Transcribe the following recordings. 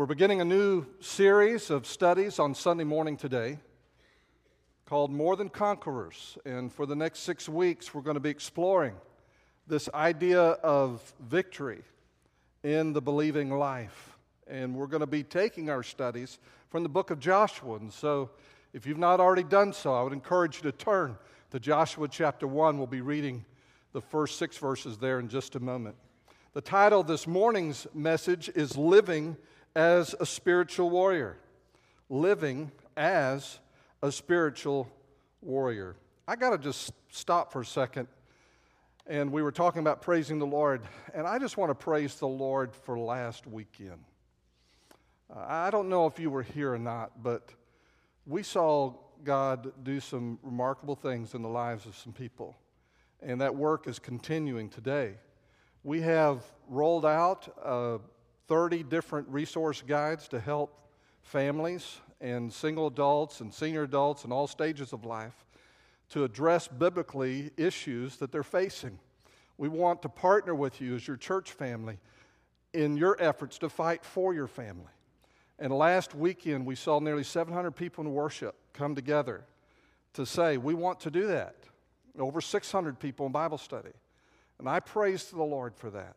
We're beginning a new series of studies on Sunday morning today called More Than Conquerors. And for the next six weeks, we're going to be exploring this idea of victory in the believing life. And we're going to be taking our studies from the book of Joshua. And so, if you've not already done so, I would encourage you to turn to Joshua chapter 1. We'll be reading the first six verses there in just a moment. The title of this morning's message is Living as a spiritual warrior. Living as a spiritual warrior. I got to just stop for a second. And we were talking about praising the Lord, and I just want to praise the Lord for last weekend. I don't know if you were here or not, but we saw God do some remarkable things in the lives of some people, and that work is continuing today. We have rolled out uh, 30 different resource guides to help families and single adults and senior adults in all stages of life to address biblically issues that they're facing. We want to partner with you as your church family in your efforts to fight for your family. And last weekend, we saw nearly 700 people in worship come together to say, We want to do that. Over 600 people in Bible study. And I praise the Lord for that.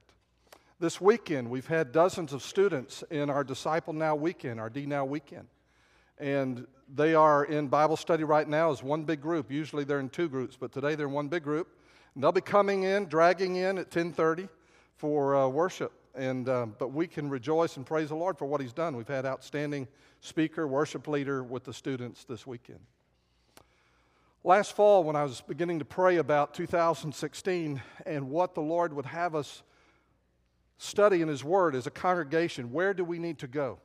This weekend, we've had dozens of students in our Disciple Now weekend, our D Now weekend. And they are in Bible study right now as one big group. Usually they're in two groups, but today they're in one big group. And they'll be coming in, dragging in at 1030 for uh, worship. And, um, but we can rejoice and praise the Lord for what He's done. We've had outstanding speaker, worship leader with the students this weekend. Last fall, when I was beginning to pray about 2016 and what the Lord would have us study in His Word as a congregation, where do we need to go?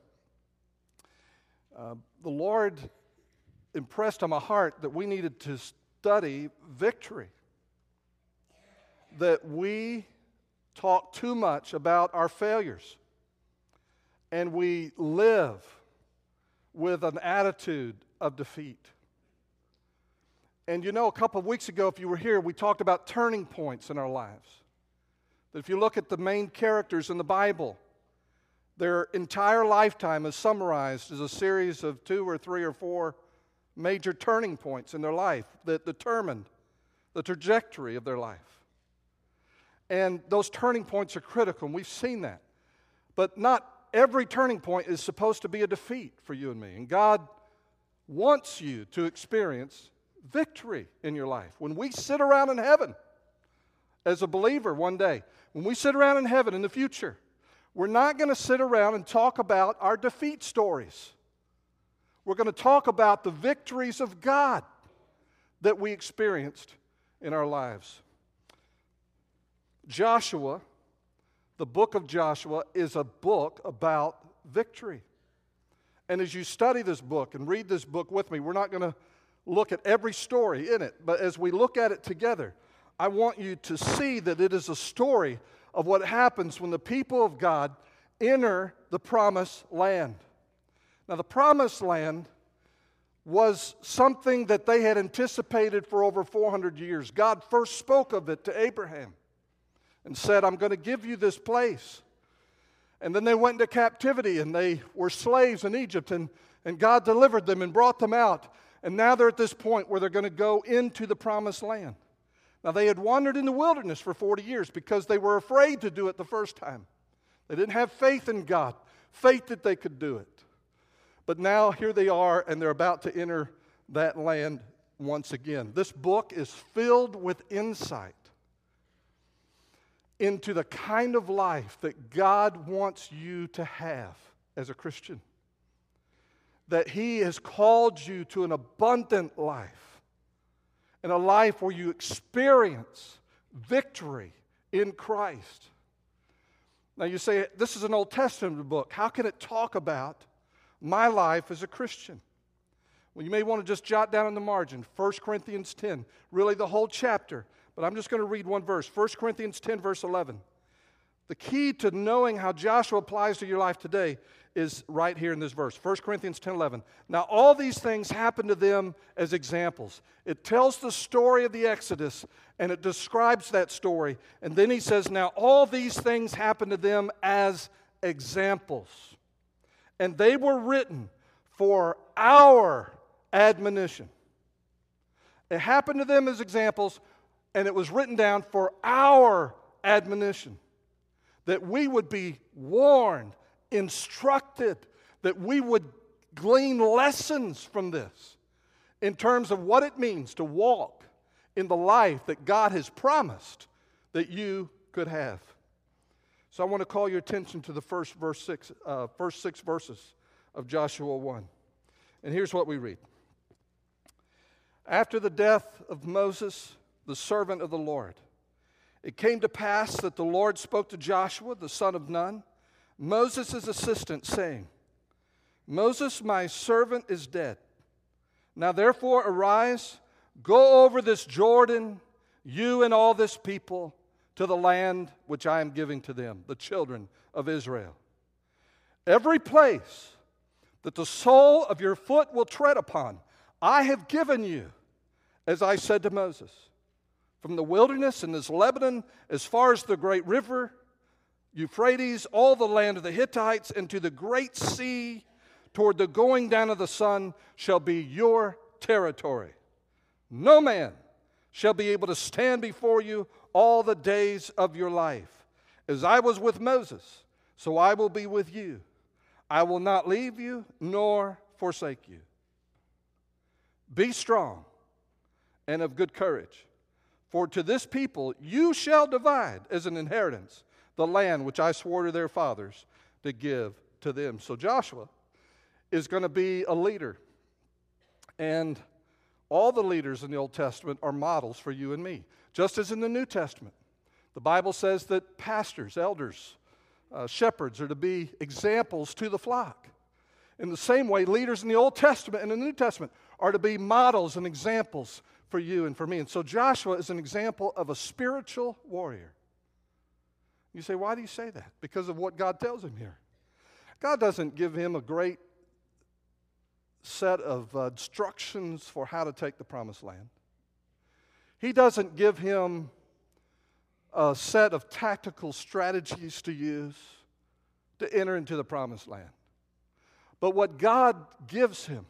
Uh, the Lord impressed on my heart that we needed to study victory. That we talk too much about our failures and we live with an attitude of defeat. And you know, a couple of weeks ago, if you were here, we talked about turning points in our lives. That if you look at the main characters in the Bible, their entire lifetime is summarized as a series of two or three or four major turning points in their life that determined the trajectory of their life. And those turning points are critical, and we've seen that. But not every turning point is supposed to be a defeat for you and me. And God wants you to experience victory in your life. When we sit around in heaven as a believer one day, when we sit around in heaven in the future, we're not going to sit around and talk about our defeat stories. We're going to talk about the victories of God that we experienced in our lives. Joshua, the book of Joshua, is a book about victory. And as you study this book and read this book with me, we're not going to look at every story in it, but as we look at it together, I want you to see that it is a story of what happens when the people of God enter the promised land. Now, the promised land was something that they had anticipated for over 400 years. God first spoke of it to Abraham and said, I'm going to give you this place. And then they went into captivity and they were slaves in Egypt, and, and God delivered them and brought them out. And now they're at this point where they're going to go into the promised land. Now, they had wandered in the wilderness for 40 years because they were afraid to do it the first time. They didn't have faith in God, faith that they could do it. But now here they are, and they're about to enter that land once again. This book is filled with insight into the kind of life that God wants you to have as a Christian. That He has called you to an abundant life and a life where you experience victory in Christ. Now, you say, this is an Old Testament book. How can it talk about my life as a Christian? Well, you may want to just jot down in the margin 1 Corinthians 10, really the whole chapter, but I'm just going to read one verse 1 Corinthians 10, verse 11. The key to knowing how Joshua applies to your life today is right here in this verse 1 Corinthians 10 11. Now, all these things happen to them as examples. It tells the story of the Exodus and it describes that story. And then he says, Now, all these things happen to them as examples. and they were written for our admonition. It happened to them as examples, and it was written down for our admonition that we would be warned, instructed, that we would glean lessons from this in terms of what it means to walk in the life that God has promised that you could have. So I want to call your attention to the first verse six, uh, first six verses of Joshua 1. And here's what we read. After the death of Moses, the servant of the Lord, it came to pass that the Lord spoke to Joshua, the son of Nun, Moses' assistant, saying, Moses, my servant, is dead. Now therefore arise, go over this Jordan, you and all this people, to the land which I am giving to them, the children of Israel. Every place that the sole of your foot will tread upon, I have given you, as I said to Moses. From the wilderness and this Lebanon, as far as the great river, Euphrates, all the land of the Hittites, and to the great sea toward the going down of the sun shall be your territory. No man shall be able to stand before you all the days of your life. As I was with Moses, so I will be with you. I will not leave you nor forsake you. Be strong and of good courage, for to this people you shall divide as an inheritance the land which I swore to their fathers to give to them. So Joshua is going to be a leader. And all the leaders in the Old Testament are models for you and me, just as in the New Testament. The Bible says that pastors, elders, uh, shepherds are to be examples to the flock. In the same way, leaders in the Old Testament and the New Testament are to be models and examples for you and for me. And so Joshua is an example of a spiritual warrior. You say, why do you say that? Because of what God tells him here. God doesn't give him a great set of uh, instructions for how to take the promised land. He doesn't give him a set of tactical strategies to use to enter into the promised land. But what God gives him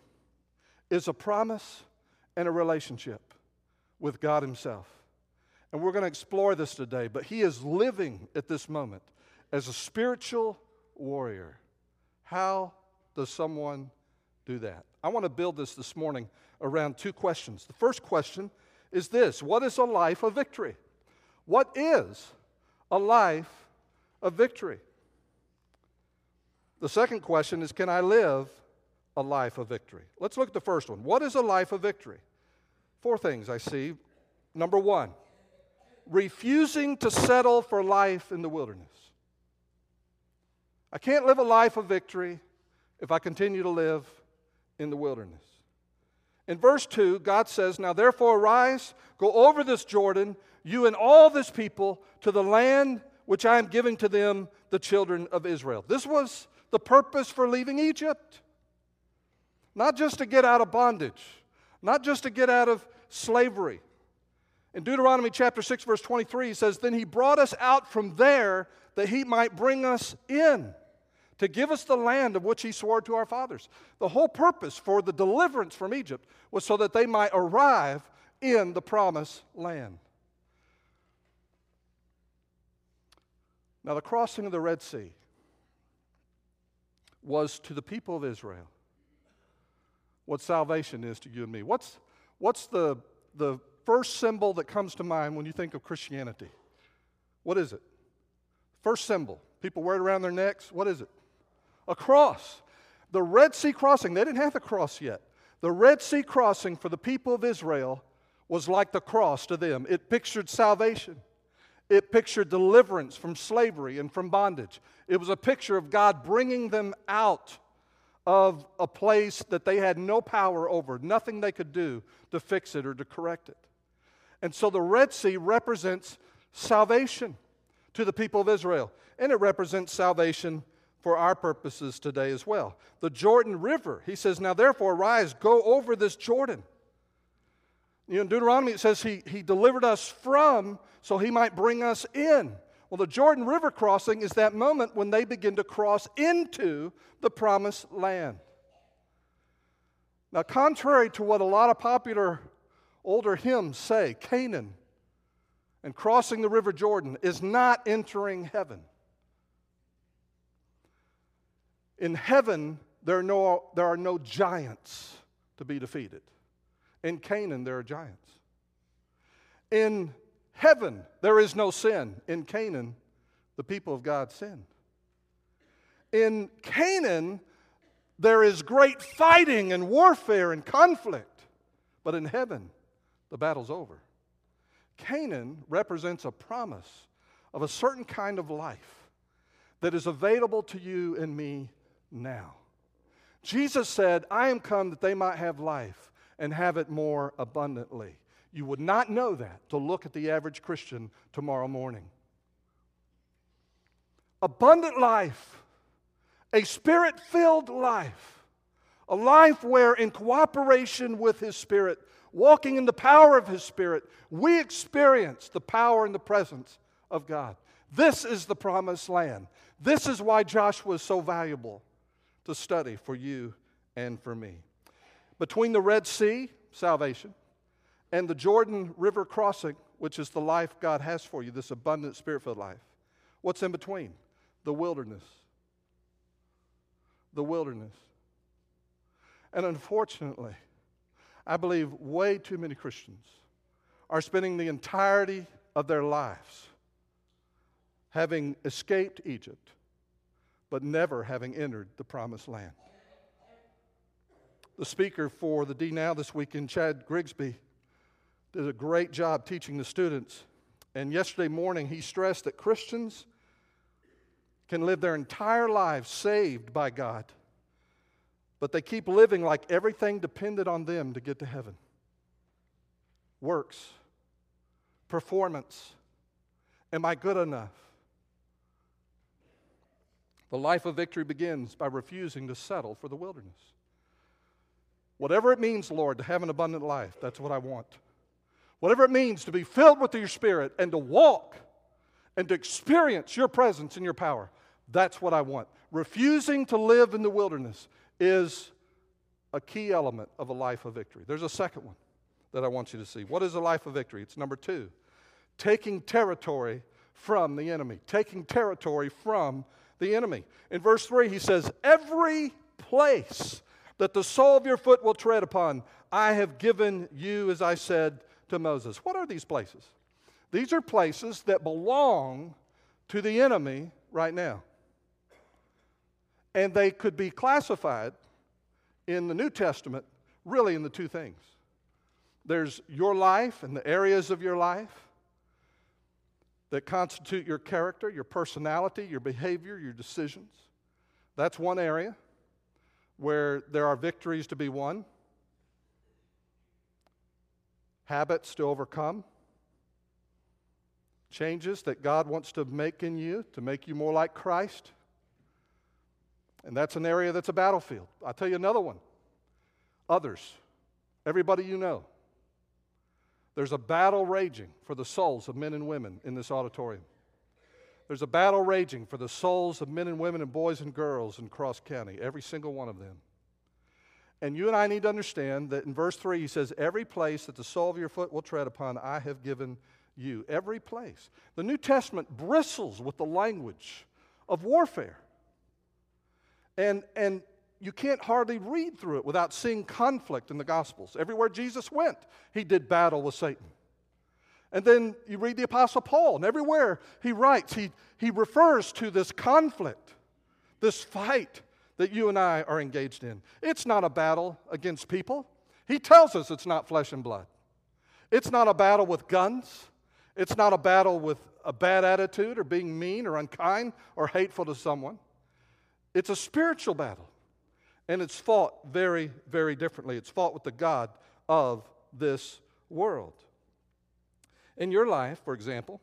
is a promise and a relationship with God Himself. And we're going to explore this today, but he is living at this moment as a spiritual warrior. How does someone do that? I want to build this this morning around two questions. The first question is this What is a life of victory? What is a life of victory? The second question is Can I live a life of victory? Let's look at the first one. What is a life of victory? Four things I see. Number one, refusing to settle for life in the wilderness. I can't live a life of victory if I continue to live in the wilderness. In verse 2, God says, Now therefore arise, go over this Jordan, you and all this people, to the land which I am giving to them, the children of Israel. This was the purpose for leaving Egypt. Not just to get out of bondage, not just to get out of slavery. In Deuteronomy chapter 6, verse 23, he says, Then he brought us out from there that he might bring us in to give us the land of which he swore to our fathers. The whole purpose for the deliverance from Egypt was so that they might arrive in the promised land. Now, the crossing of the Red Sea was to the people of Israel what salvation is to you and me. What's, what's the, the first symbol that comes to mind when you think of Christianity? What is it? First symbol. People wear it around their necks. What is it? a cross. The Red Sea crossing, they didn't have the cross yet. The Red Sea crossing for the people of Israel was like the cross to them. It pictured salvation, it pictured deliverance from slavery and from bondage. It was a picture of God bringing them out of a place that they had no power over, nothing they could do to fix it or to correct it. And so the Red Sea represents salvation to the people of Israel, and it represents salvation for our purposes today as well. The Jordan River, he says, Now therefore rise, go over this Jordan. You know, in Deuteronomy it says he, he delivered us from so he might bring us in. Well, the Jordan River crossing is that moment when they begin to cross into the promised land. Now, contrary to what a lot of popular older hymns say, Canaan and crossing the River Jordan is not entering heaven. In heaven, there are no, there are no giants to be defeated. In Canaan, there are giants. In heaven, there is no sin. In Canaan, the people of God sinned. In Canaan, there is great fighting and warfare and conflict. But in heaven, the battle's over. Canaan represents a promise of a certain kind of life that is available to you and me now. Jesus said, I am come that they might have life and have it more abundantly. You would not know that to look at the average Christian tomorrow morning. Abundant life, a spirit filled life, a life where, in cooperation with His Spirit, walking in the power of His Spirit, we experience the power and the presence of God. This is the promised land. This is why Joshua is so valuable to study for you and for me. Between the Red Sea, salvation, and the Jordan River crossing, which is the life God has for you, this abundant spirit filled life, what's in between? The wilderness. The wilderness. And unfortunately, I believe way too many Christians are spending the entirety of their lives having escaped Egypt, but never having entered the promised land. The speaker for the D Now this weekend, Chad Grigsby, did a great job teaching the students. And yesterday morning, he stressed that Christians can live their entire lives saved by God but they keep living like everything depended on them to get to heaven works, performance. Am I good enough? The life of victory begins by refusing to settle for the wilderness. Whatever it means, Lord, to have an abundant life, that's what I want. Whatever it means to be filled with your Spirit and to walk and to experience your presence and your power, that's what I want. Refusing to live in the wilderness is a key element of a life of victory. There's a second one that I want you to see. What is a life of victory? It's number two taking territory from the enemy. Taking territory from the enemy. In verse 3, he says, Every place that the sole of your foot will tread upon, I have given you, as I said to Moses. What are these places? These are places that belong to the enemy right now. And they could be classified in the New Testament really in the two things there's your life and the areas of your life that constitute your character, your personality, your behavior, your decisions. That's one area where there are victories to be won, habits to overcome, changes that God wants to make in you to make you more like Christ. And that's an area that's a battlefield. I'll tell you another one others, everybody you know. There's a battle raging for the souls of men and women in this auditorium. There's a battle raging for the souls of men and women and boys and girls in Cross County, every single one of them. And you and I need to understand that in verse 3, he says, Every place that the sole of your foot will tread upon, I have given you. Every place. The New Testament bristles with the language of warfare. And, and you can't hardly read through it without seeing conflict in the Gospels. Everywhere Jesus went, he did battle with Satan. And then you read the Apostle Paul, and everywhere he writes, he, he refers to this conflict, this fight that you and I are engaged in. It's not a battle against people. He tells us it's not flesh and blood. It's not a battle with guns. It's not a battle with a bad attitude or being mean or unkind or hateful to someone. It's a spiritual battle. And it's fought very, very differently. It's fought with the God of this world. In your life, for example,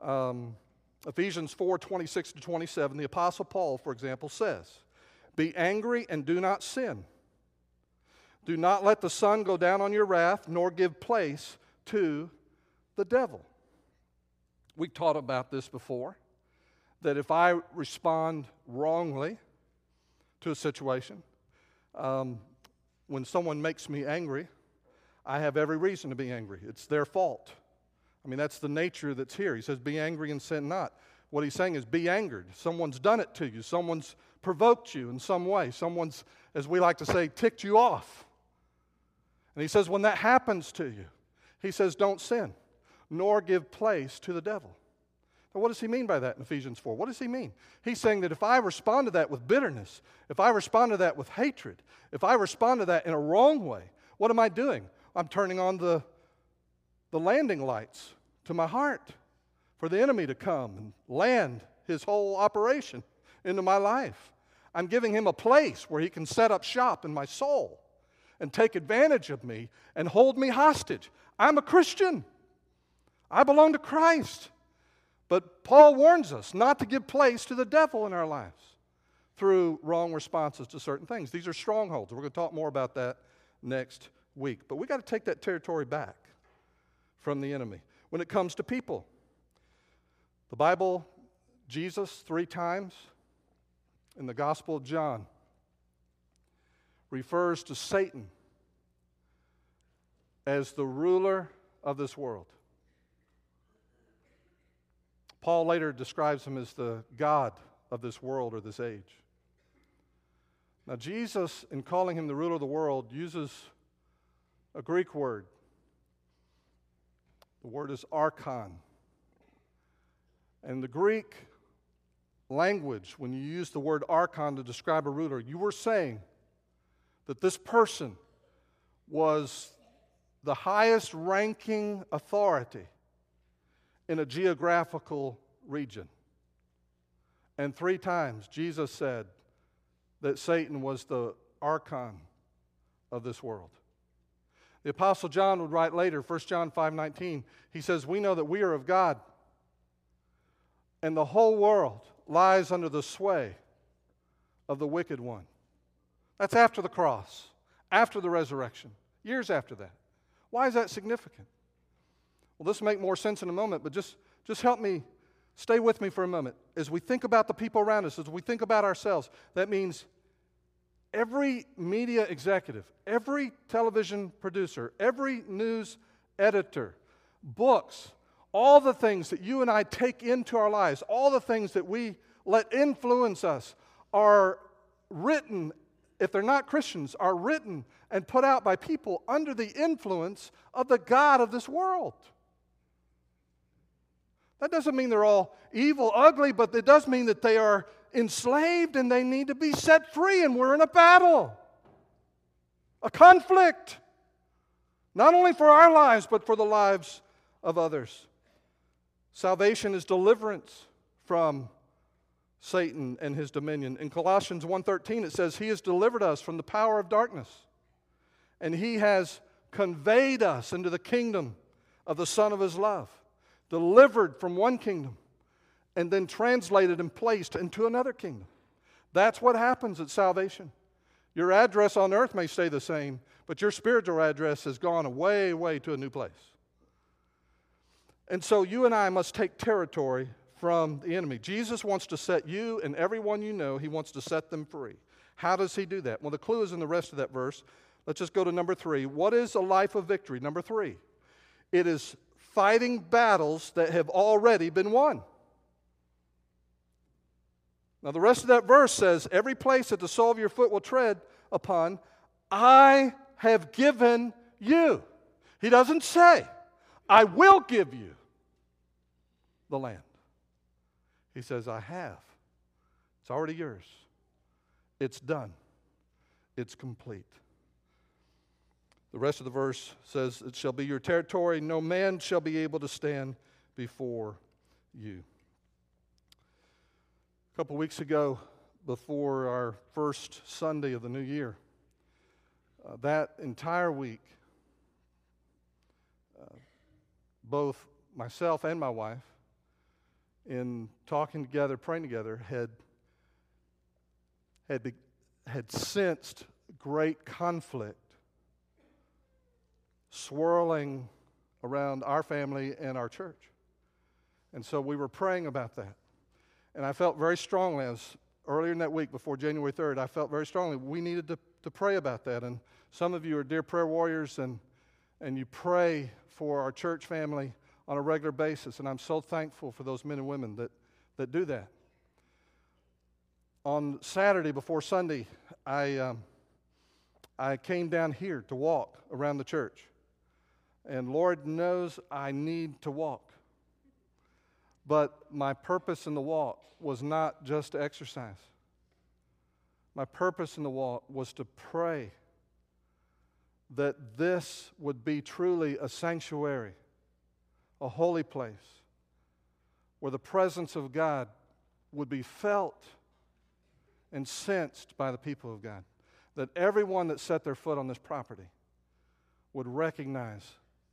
um, Ephesians 4 26 to 27, the Apostle Paul, for example, says, Be angry and do not sin. Do not let the sun go down on your wrath, nor give place to the devil. We taught about this before that if I respond wrongly to a situation, um, when someone makes me angry, I have every reason to be angry. It's their fault. I mean, that's the nature that's here. He says, Be angry and sin not. What he's saying is, Be angered. Someone's done it to you, someone's provoked you in some way, someone's, as we like to say, ticked you off. And he says, When that happens to you, he says, Don't sin, nor give place to the devil. Now, what does he mean by that in Ephesians 4? What does he mean? He's saying that if I respond to that with bitterness, if I respond to that with hatred, if I respond to that in a wrong way, what am I doing? I'm turning on the, the landing lights to my heart for the enemy to come and land his whole operation into my life. I'm giving him a place where he can set up shop in my soul and take advantage of me and hold me hostage. I'm a Christian. I belong to Christ. But Paul warns us not to give place to the devil in our lives through wrong responses to certain things. These are strongholds. We're going to talk more about that next week. But we got to take that territory back from the enemy. When it comes to people, the Bible, Jesus, three times in the Gospel of John, refers to Satan as the ruler of this world. Paul later describes him as the God of this world or this age. Now, Jesus, in calling him the ruler of the world, uses a Greek word. The word is archon. And the Greek language, when you use the word archon to describe a ruler, you were saying that this person was the highest ranking authority in a geographical region. And three times Jesus said that Satan was the archon of this world. The apostle John would write later, 1 John 5:19, he says, "We know that we are of God, and the whole world lies under the sway of the wicked one." That's after the cross, after the resurrection, years after that. Why is that significant? Well, this will make more sense in a moment, but just, just help me, stay with me for a moment. As we think about the people around us, as we think about ourselves, that means every media executive, every television producer, every news editor, books, all the things that you and I take into our lives, all the things that we let influence us are written, if they're not Christians, are written and put out by people under the influence of the God of this world. That doesn't mean they're all evil, ugly, but it does mean that they are enslaved and they need to be set free, and we're in a battle, a conflict, not only for our lives, but for the lives of others. Salvation is deliverance from Satan and his dominion. In Colossians 1:13 it says he has delivered us from the power of darkness and he has conveyed us into the kingdom of the son of his love delivered from one kingdom, and then translated and placed into another kingdom. That's what happens at salvation. Your address on earth may stay the same, but your spiritual address has gone away, way to a new place. And so you and I must take territory from the enemy. Jesus wants to set you and everyone you know, he wants to set them free. How does he do that? Well, the clue is in the rest of that verse. Let's just go to number three. What is a life of victory? Number three, it is fighting battles that have already been won. Now, the rest of that verse says, Every place that the sole of your foot will tread upon, I have given you. He doesn't say, I will give you the land. He says, I have. It's already yours. It's done. It's complete. The rest of the verse says, It shall be your territory. No man shall be able to stand before you. A couple weeks ago, before our first Sunday of the new year, uh, that entire week, uh, both myself and my wife, in talking together, praying together, had, had, had sensed great conflict swirling around our family and our church. And so we were praying about that. And I felt very strongly, as earlier in that week before January 3rd, I felt very strongly we needed to, to pray about that. And some of you are dear prayer warriors and, and you pray for our church family on a regular basis. And I'm so thankful for those men and women that, that do that. On Saturday before Sunday, I, um, I came down here to walk around the church. And Lord knows I need to walk. But my purpose in the walk was not just to exercise. My purpose in the walk was to pray that this would be truly a sanctuary, a holy place, where the presence of God would be felt and sensed by the people of God. That everyone that set their foot on this property would recognize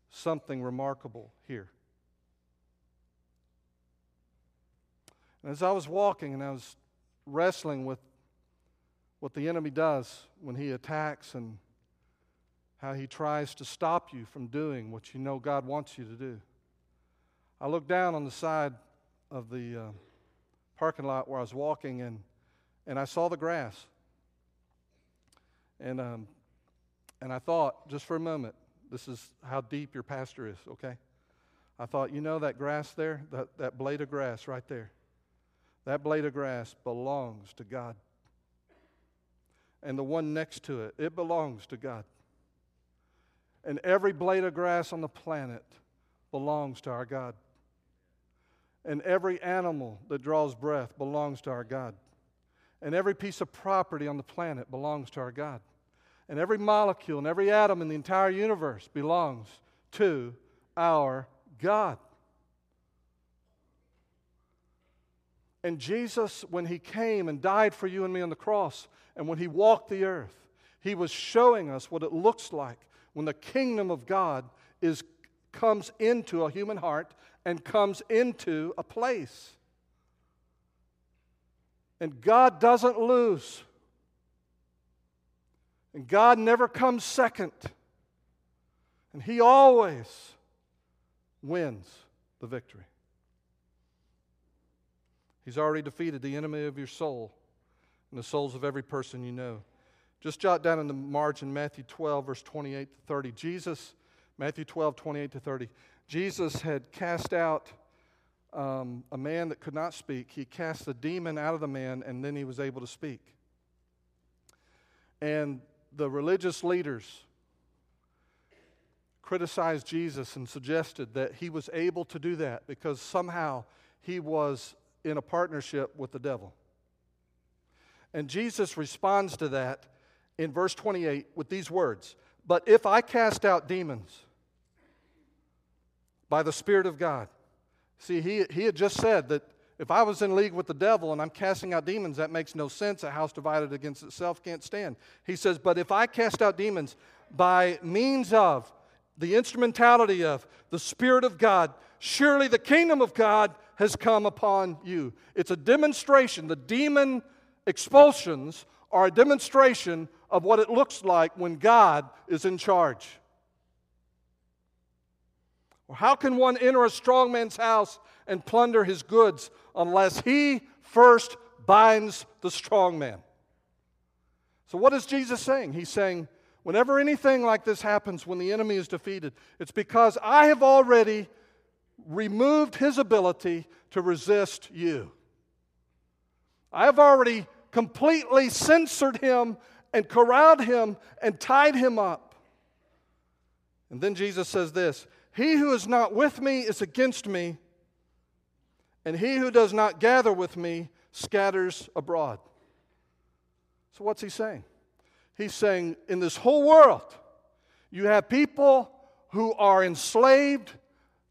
something remarkable here. And as I was walking and I was wrestling with what the enemy does when he attacks and how he tries to stop you from doing what you know God wants you to do. I looked down on the side of the uh, parking lot where I was walking and, and I saw the grass. And, um, and I thought, just for a moment, this is how deep your pastor is, okay? I thought, you know that grass there, that, that blade of grass right there? That blade of grass belongs to God. And the one next to it, it belongs to God. And every blade of grass on the planet belongs to our God. And every animal that draws breath belongs to our God. And every piece of property on the planet belongs to our God. And every molecule and every atom in the entire universe belongs to our God. And Jesus, when he came and died for you and me on the cross, and when he walked the earth, he was showing us what it looks like when the kingdom of God is, comes into a human heart and comes into a place. And God doesn't lose. And God never comes second. And He always wins the victory. He's already defeated the enemy of your soul and the souls of every person you know. Just jot down in the margin Matthew 12, verse 28 to 30. Jesus, Matthew 12, 28 to 30. Jesus had cast out um, a man that could not speak. He cast the demon out of the man, and then he was able to speak. And the religious leaders criticized Jesus and suggested that he was able to do that because somehow he was in a partnership with the devil. And Jesus responds to that in verse 28 with these words But if I cast out demons by the Spirit of God, see, he, he had just said that if I was in league with the devil and I'm casting out demons, that makes no sense. A house divided against itself can't stand. He says, But if I cast out demons by means of the instrumentality of the Spirit of God, surely the kingdom of God has come upon you. It's a demonstration. The demon expulsions are a demonstration of what it looks like when God is in charge. How can one enter a strong man's house and plunder his goods unless he first binds the strong man? So, what is Jesus saying? He's saying, whenever anything like this happens, when the enemy is defeated, it's because I have already removed his ability to resist you. I have already completely censored him and corralled him and tied him up. And then Jesus says this he who is not with me is against me, and he who does not gather with me scatters abroad. So, what's he saying? He's saying, in this whole world, you have people who are enslaved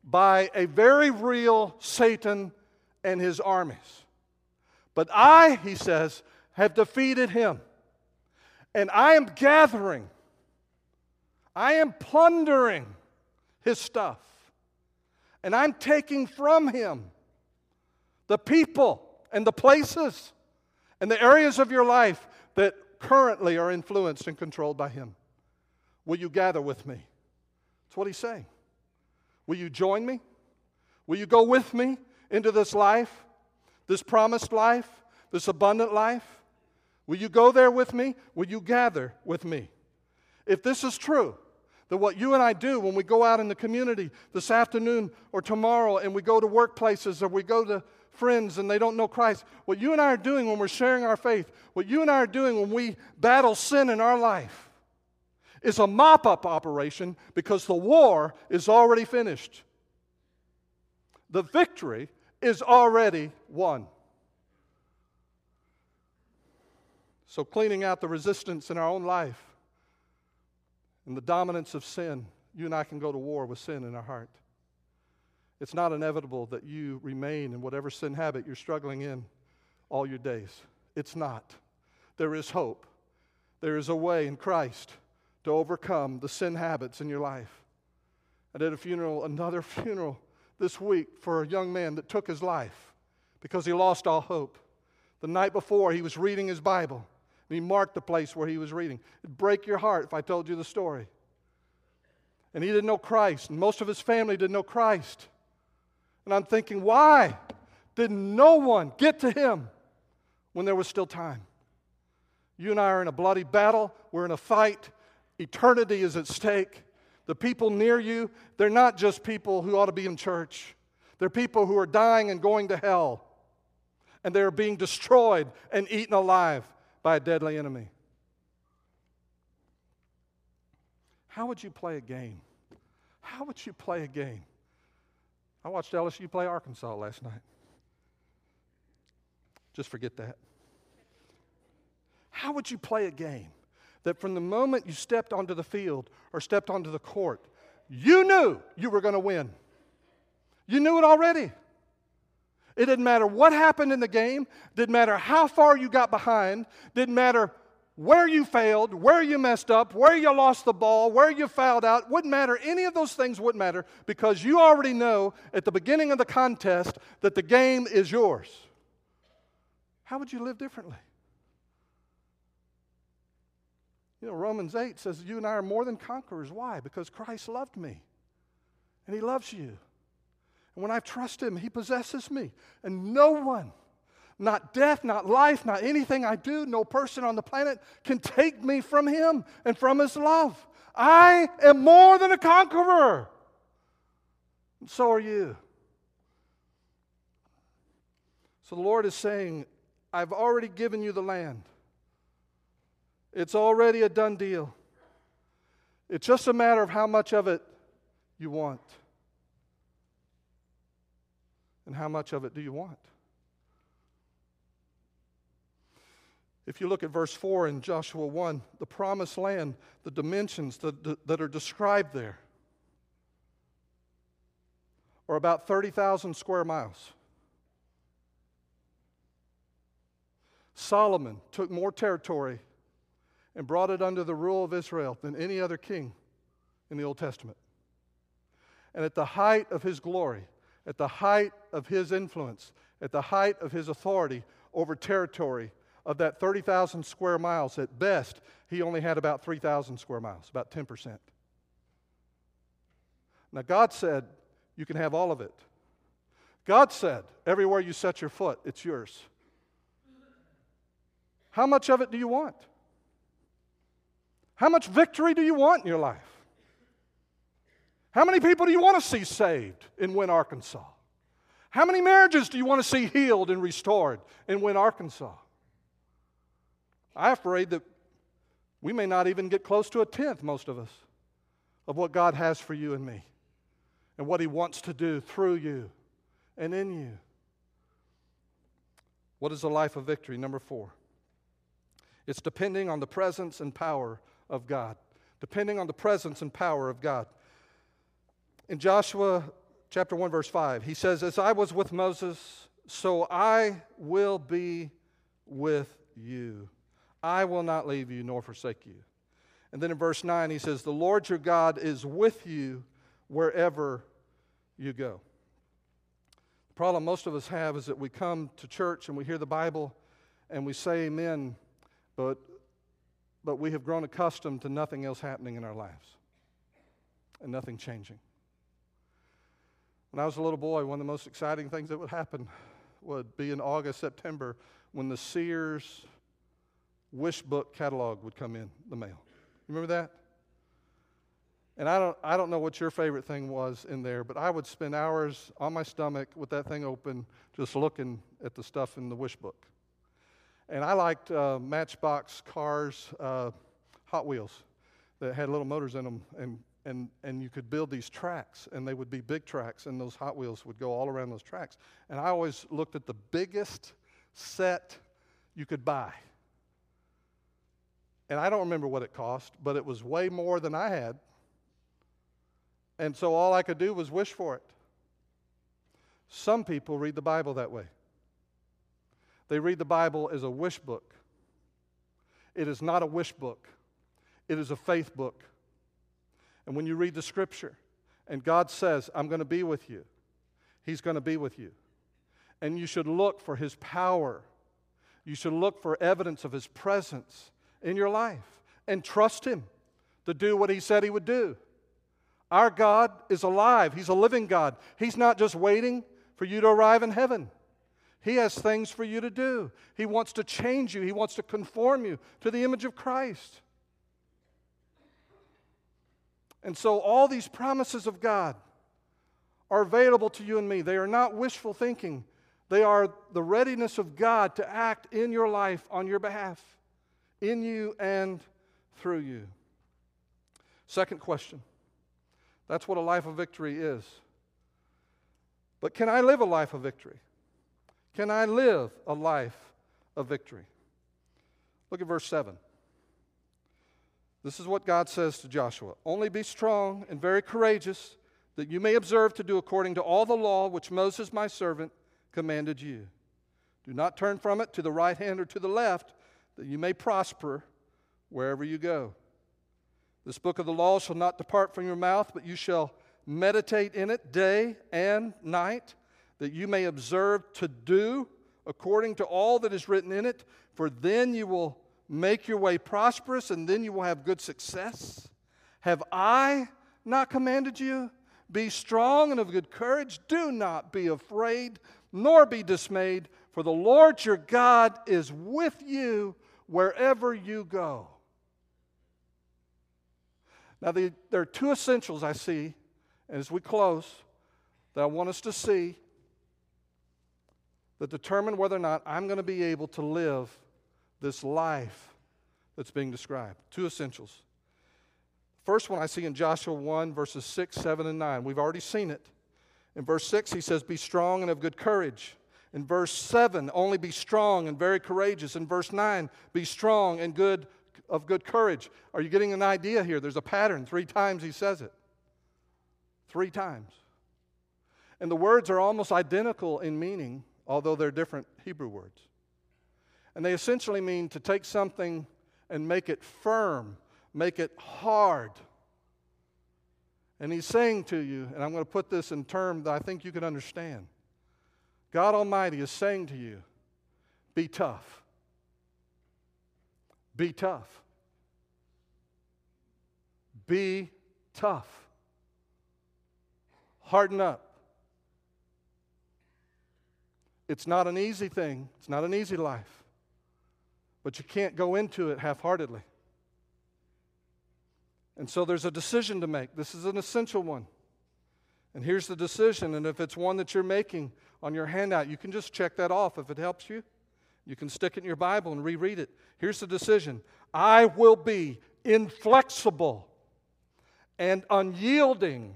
by a very real Satan and his armies. But I, he says, have defeated him. And I am gathering, I am plundering his stuff. And I'm taking from him the people and the places and the areas of your life that currently are influenced and controlled by him. Will you gather with me? That's what he's saying. Will you join me? Will you go with me into this life, this promised life, this abundant life? Will you go there with me? Will you gather with me? If this is true, that what you and I do when we go out in the community this afternoon or tomorrow and we go to workplaces or we go to friends and they don't know Christ, what you and I are doing when we're sharing our faith, what you and I are doing when we battle sin in our life, is a mop up operation because the war is already finished. The victory is already won. So, cleaning out the resistance in our own life and the dominance of sin, you and I can go to war with sin in our heart. It's not inevitable that you remain in whatever sin habit you're struggling in all your days. It's not. There is hope. There is a way in Christ to overcome the sin habits in your life. I did a funeral, another funeral this week for a young man that took his life because he lost all hope. The night before, he was reading his Bible and he marked the place where he was reading. It'd break your heart if I told you the story. And he didn't know Christ, and most of his family didn't know Christ. And I'm thinking, why did no one get to him when there was still time? You and I are in a bloody battle, we're in a fight, eternity is at stake. The people near you, they're not just people who ought to be in church. They're people who are dying and going to hell. And they're being destroyed and eaten alive by a deadly enemy. How would you play a game? How would you play a game? I watched LSU play Arkansas last night. Just forget that. How would you play a game that from the moment you stepped onto the field or stepped onto the court, you knew you were going to win? You knew it already. It didn't matter what happened in the game, didn't matter how far you got behind, didn't matter where you failed, where you messed up, where you lost the ball, where you fouled out, wouldn't matter. Any of those things wouldn't matter because you already know at the beginning of the contest that the game is yours. How would you live differently? You know, Romans 8 says you and I are more than conquerors. Why? Because Christ loved me and He loves you. And when I trust Him, He possesses me. And no one, not death, not life, not anything I do, no person on the planet can take me from Him and from His love. I am more than a conqueror. And so are you. So the Lord is saying, I've already given you the land. It's already a done deal. It's just a matter of how much of it you want. And how much of it do you want? If you look at verse 4 in Joshua 1, the promised land, the dimensions that, that are described there are about 30,000 square miles. Solomon took more territory and brought it under the rule of Israel than any other king in the Old Testament. And at the height of his glory, at the height of his influence, at the height of his authority over territory of that 30,000 square miles, at best, he only had about 3,000 square miles, about 10%. Now, God said, You can have all of it. God said, Everywhere you set your foot, it's yours. How much of it do you want? How much victory do you want in your life? How many people do you want to see saved in Wynne, Arkansas? How many marriages do you want to see healed and restored in Wynne, Arkansas? I'm afraid that we may not even get close to a tenth, most of us, of what God has for you and me and what He wants to do through you and in you. What is a life of victory? Number four. It's depending on the presence and power of God. Depending on the presence and power of God. In Joshua chapter 1, verse 5, he says, As I was with Moses, so I will be with you. I will not leave you nor forsake you. And then in verse 9, he says, The Lord your God is with you wherever you go. The problem most of us have is that we come to church and we hear the Bible and we say amen, but, but we have grown accustomed to nothing else happening in our lives and nothing changing. When I was a little boy, one of the most exciting things that would happen would be in August, September, when the Sears wish book catalog would come in the mail. Remember that? And I don't, I don't know what your favorite thing was in there, but I would spend hours on my stomach with that thing open, just looking at the stuff in the wish book. And I liked uh, Matchbox cars, uh, Hot Wheels, that had little motors in them, and, and, and you could build these tracks, and they would be big tracks, and those Hot Wheels would go all around those tracks. And I always looked at the biggest set you could buy. And I don't remember what it cost, but it was way more than I had. And so all I could do was wish for it. Some people read the Bible that way. They read the Bible as a wish book. It is not a wish book, it is a faith book. And when you read the scripture and God says, I'm going to be with you, He's going to be with you. And you should look for His power. You should look for evidence of His presence in your life and trust Him to do what He said He would do. Our God is alive, He's a living God. He's not just waiting for you to arrive in heaven. He has things for you to do. He wants to change you, He wants to conform you to the image of Christ. And so, all these promises of God are available to you and me. They are not wishful thinking, they are the readiness of God to act in your life on your behalf, in you and through you. Second question that's what a life of victory is. But can I live a life of victory? Can I live a life of victory? Look at verse 7. This is what God says to Joshua Only be strong and very courageous, that you may observe to do according to all the law which Moses, my servant, commanded you. Do not turn from it to the right hand or to the left, that you may prosper wherever you go. This book of the law shall not depart from your mouth, but you shall meditate in it day and night, that you may observe to do according to all that is written in it, for then you will make your way prosperous and then you will have good success. Have I not commanded you? Be strong and of good courage. Do not be afraid, nor be dismayed, for the Lord your God is with you wherever you go. Now, the, there are two essentials I see as we close that I want us to see that determine whether or not I'm going to be able to live this life that's being described. Two essentials. First one I see in Joshua 1, verses 6, 7, and 9. We've already seen it. In verse 6, he says, Be strong and of good courage. In verse 7, only be strong and very courageous. In verse 9, be strong and good of good courage. Are you getting an idea here? There's a pattern. Three times he says it. Three times. And the words are almost identical in meaning, although they're different Hebrew words. And they essentially mean to take something and make it firm, make it hard. And he's saying to you, and I'm going to put this in terms that I think you can understand God Almighty is saying to you, be tough. Be tough. Be tough. Harden up. It's not an easy thing, it's not an easy life, but you can't go into it half heartedly. And so there's a decision to make. This is an essential one. And here's the decision. And if it's one that you're making on your handout, you can just check that off if it helps you. You can stick it in your Bible and reread it. Here's the decision I will be inflexible and unyielding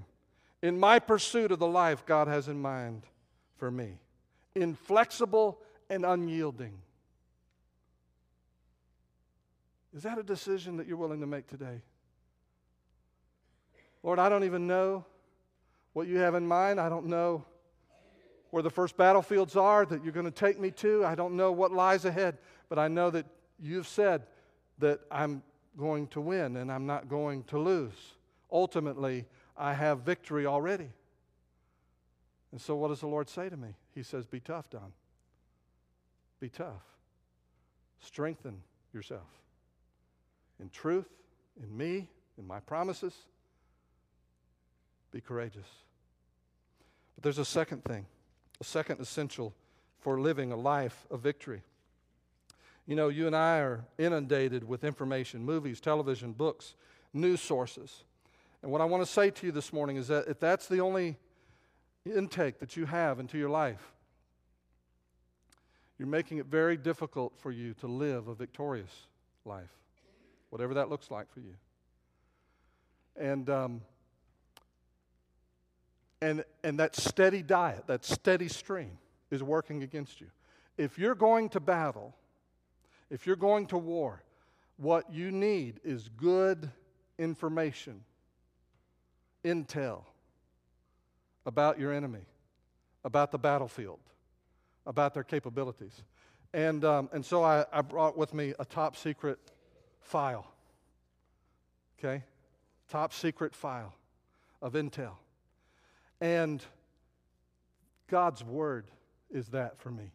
in my pursuit of the life God has in mind for me. Inflexible and unyielding. Is that a decision that you're willing to make today? Lord, I don't even know what you have in mind. I don't know where the first battlefields are that you're going to take me to. I don't know what lies ahead, but I know that you've said that I'm going to win and I'm not going to lose. Ultimately, I have victory already. And so, what does the Lord say to me? He says, Be tough, Don. Be tough. Strengthen yourself in truth, in me, in my promises. Be courageous. But there's a second thing, a second essential for living a life of victory. You know, you and I are inundated with information movies, television, books, news sources. And what I want to say to you this morning is that if that's the only intake that you have into your life, you're making it very difficult for you to live a victorious life, whatever that looks like for you. And, um, and, and that steady diet, that steady stream, is working against you. If you're going to battle, if you're going to war, what you need is good information, intel about your enemy, about the battlefield, about their capabilities. And, um, and so I, I brought with me a top secret file. Okay? Top secret file of intel. And God's Word is that for me.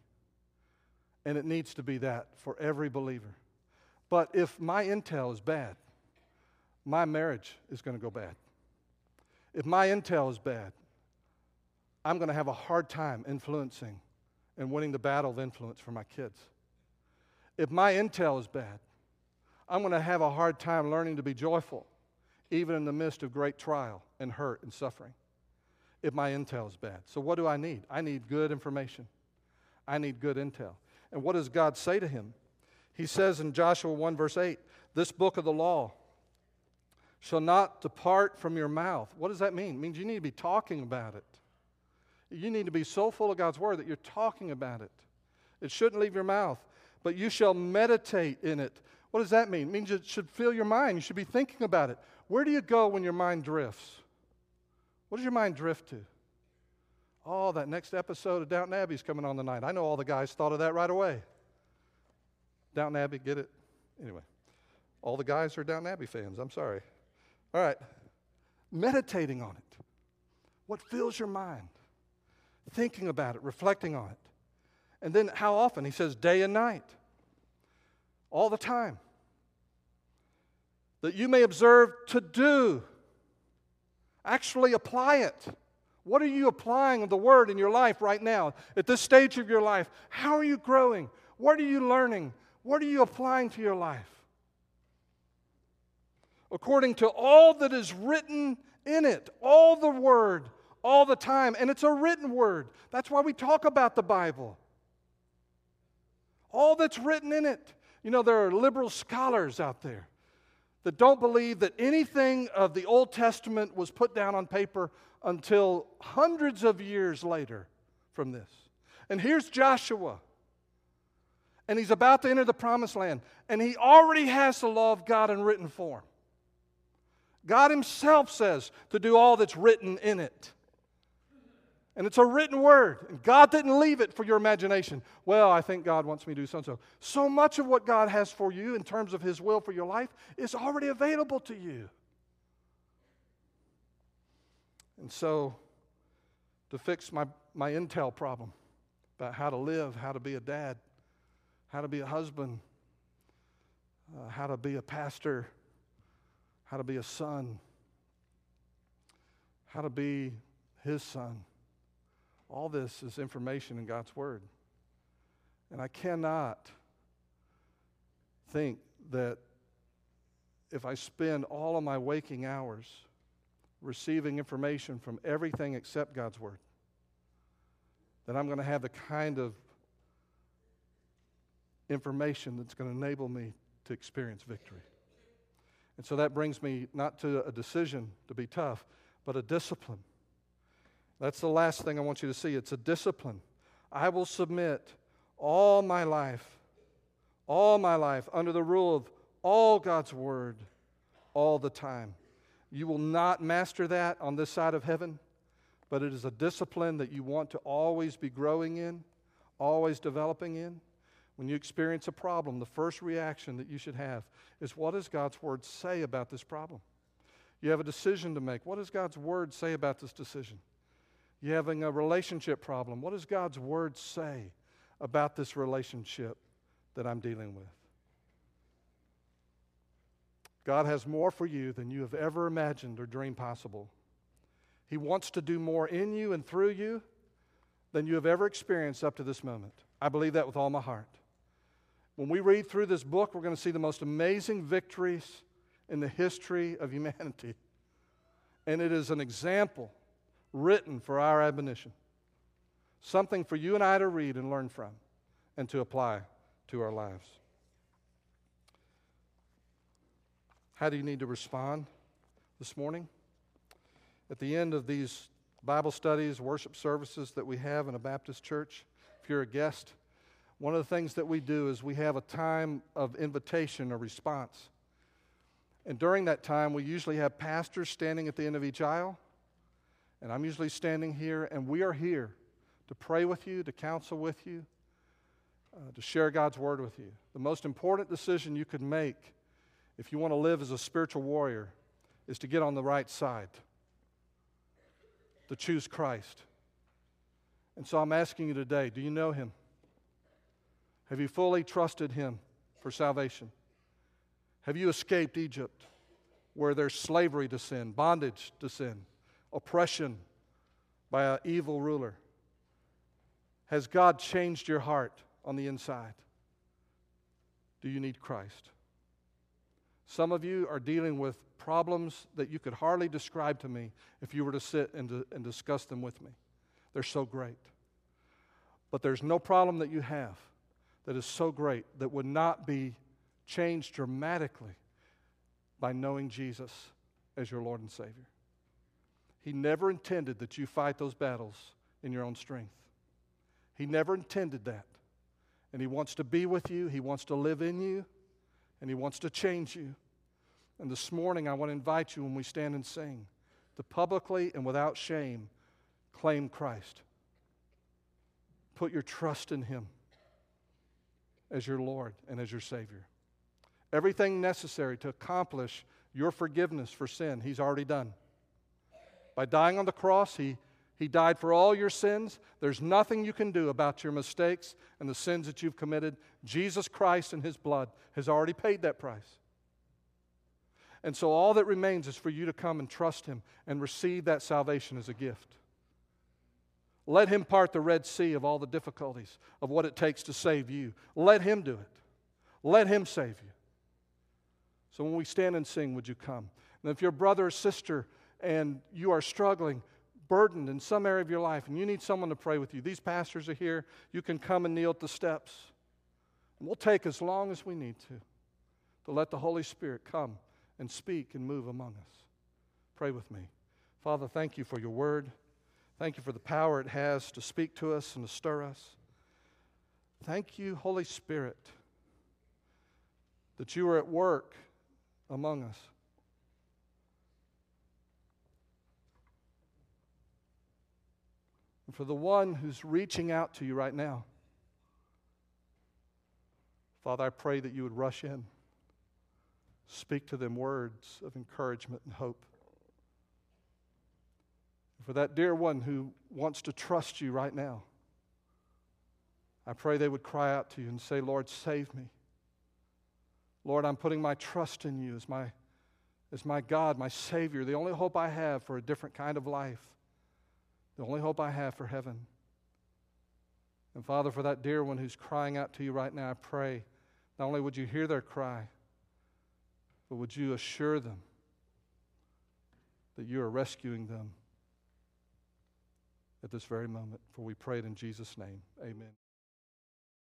And it needs to be that for every believer. But if my intel is bad, my marriage is going to go bad. If my intel is bad, I'm going to have a hard time influencing and winning the battle of influence for my kids. If my intel is bad, I'm going to have a hard time learning to be joyful, even in the midst of great trial and hurt and suffering, if my intel is bad. So, what do I need? I need good information. I need good intel. And what does God say to him? He says in Joshua 1, verse 8, This book of the law shall not depart from your mouth. What does that mean? It means you need to be talking about it. You need to be so full of God's word that you're talking about it. It shouldn't leave your mouth, but you shall meditate in it. What does that mean? It means it should fill your mind. You should be thinking about it. Where do you go when your mind drifts? What does your mind drift to? Oh, that next episode of Downton Abbey is coming on tonight. I know all the guys thought of that right away. Downton Abbey, get it? Anyway, all the guys are Downton Abbey fans. I'm sorry. All right. Meditating on it. What fills your mind? Thinking about it, reflecting on it. And then how often? He says day and night. All the time. That you may observe to do. Actually apply it. What are you applying of the word in your life right now? At this stage of your life, how are you growing? What are you learning? What are you applying to your life? According to all that is written in it, all the word, all the time. And it's a written word. That's why we talk about the Bible. All that's written in it. You know, there are liberal scholars out there that don't believe that anything of the Old Testament was put down on paper until hundreds of years later from this. And here's Joshua. And he's about to enter the promised land. And he already has the law of God in written form. God himself says to do all that's written in it. And it's a written word. And God didn't leave it for your imagination. Well, I think God wants me to do so and so. So much of what God has for you in terms of his will for your life is already available to you. And so, to fix my, my intel problem about how to live, how to be a dad, how to be a husband, uh, how to be a pastor, how to be a son, how to be his son. All this is information in God's Word. And I cannot think that if I spend all of my waking hours receiving information from everything except God's Word, that I'm going to have the kind of information that's going to enable me to experience victory. And so that brings me not to a decision to be tough, but a discipline. That's the last thing I want you to see. It's a discipline. I will submit all my life, all my life, under the rule of all God's Word all the time. You will not master that on this side of heaven, but it is a discipline that you want to always be growing in, always developing in. When you experience a problem, the first reaction that you should have is what does God's Word say about this problem? You have a decision to make. What does God's Word say about this decision? You're having a relationship problem. What does God's Word say about this relationship that I'm dealing with? God has more for you than you have ever imagined or dreamed possible. He wants to do more in you and through you than you have ever experienced up to this moment. I believe that with all my heart. When we read through this book, we're going to see the most amazing victories in the history of humanity. And it is an example written for our admonition. Something for you and I to read and learn from and to apply to our lives. How do you need to respond this morning? At the end of these Bible studies, worship services that we have in a Baptist church, if you're a guest, one of the things that we do is we have a time of invitation or response. And during that time, we usually have pastors standing at the end of each aisle. And I'm usually standing here, and we are here to pray with you, to counsel with you, uh, to share God's word with you. The most important decision you could make if you want to live as a spiritual warrior is to get on the right side, to choose Christ. And so I'm asking you today do you know him? Have you fully trusted him for salvation? Have you escaped Egypt, where there's slavery to sin, bondage to sin, oppression by an evil ruler? Has God changed your heart on the inside? Do you need Christ? Some of you are dealing with problems that you could hardly describe to me if you were to sit and, and discuss them with me. They're so great. But there's no problem that you have that is so great that would not be changed dramatically by knowing Jesus as your Lord and Savior. He never intended that you fight those battles in your own strength. He never intended that. And He wants to be with you, He wants to live in you, and He wants to change you. And this morning, I want to invite you when we stand and sing to publicly and without shame claim Christ. Put your trust in Him as your Lord and as your Savior. Everything necessary to accomplish your forgiveness for sin, He's already done. By dying on the cross, He, he died for all your sins. There's nothing you can do about your mistakes and the sins that you've committed. Jesus Christ and His blood has already paid that price. And so all that remains is for you to come and trust Him and receive that salvation as a gift. Let Him part the Red Sea of all the difficulties of what it takes to save you. Let Him do it. Let Him save you. So when we stand and sing, would you come? And if you're brother or sister and you are struggling, burdened in some area of your life, and you need someone to pray with you, these pastors are here. You can come and kneel at the steps. And we'll take as long as we need to to let the Holy Spirit come and speak and move among us. Pray with me. Father, thank you for your word. Thank you for the power it has to speak to us and to stir us. Thank you, Holy Spirit, that you are at work among us. And for the one who's reaching out to you right now, Father, I pray that you would rush in, speak to them words of encouragement and hope. For that dear one who wants to trust you right now, I pray they would cry out to you and say, Lord, save me. Lord, I'm putting my trust in you as my, as my God, my Savior, the only hope I have for a different kind of life, the only hope I have for heaven. And Father, for that dear one who's crying out to you right now, I pray not only would you hear their cry, but would you assure them that you are rescuing them at this very moment. For we pray it in Jesus' name. Amen.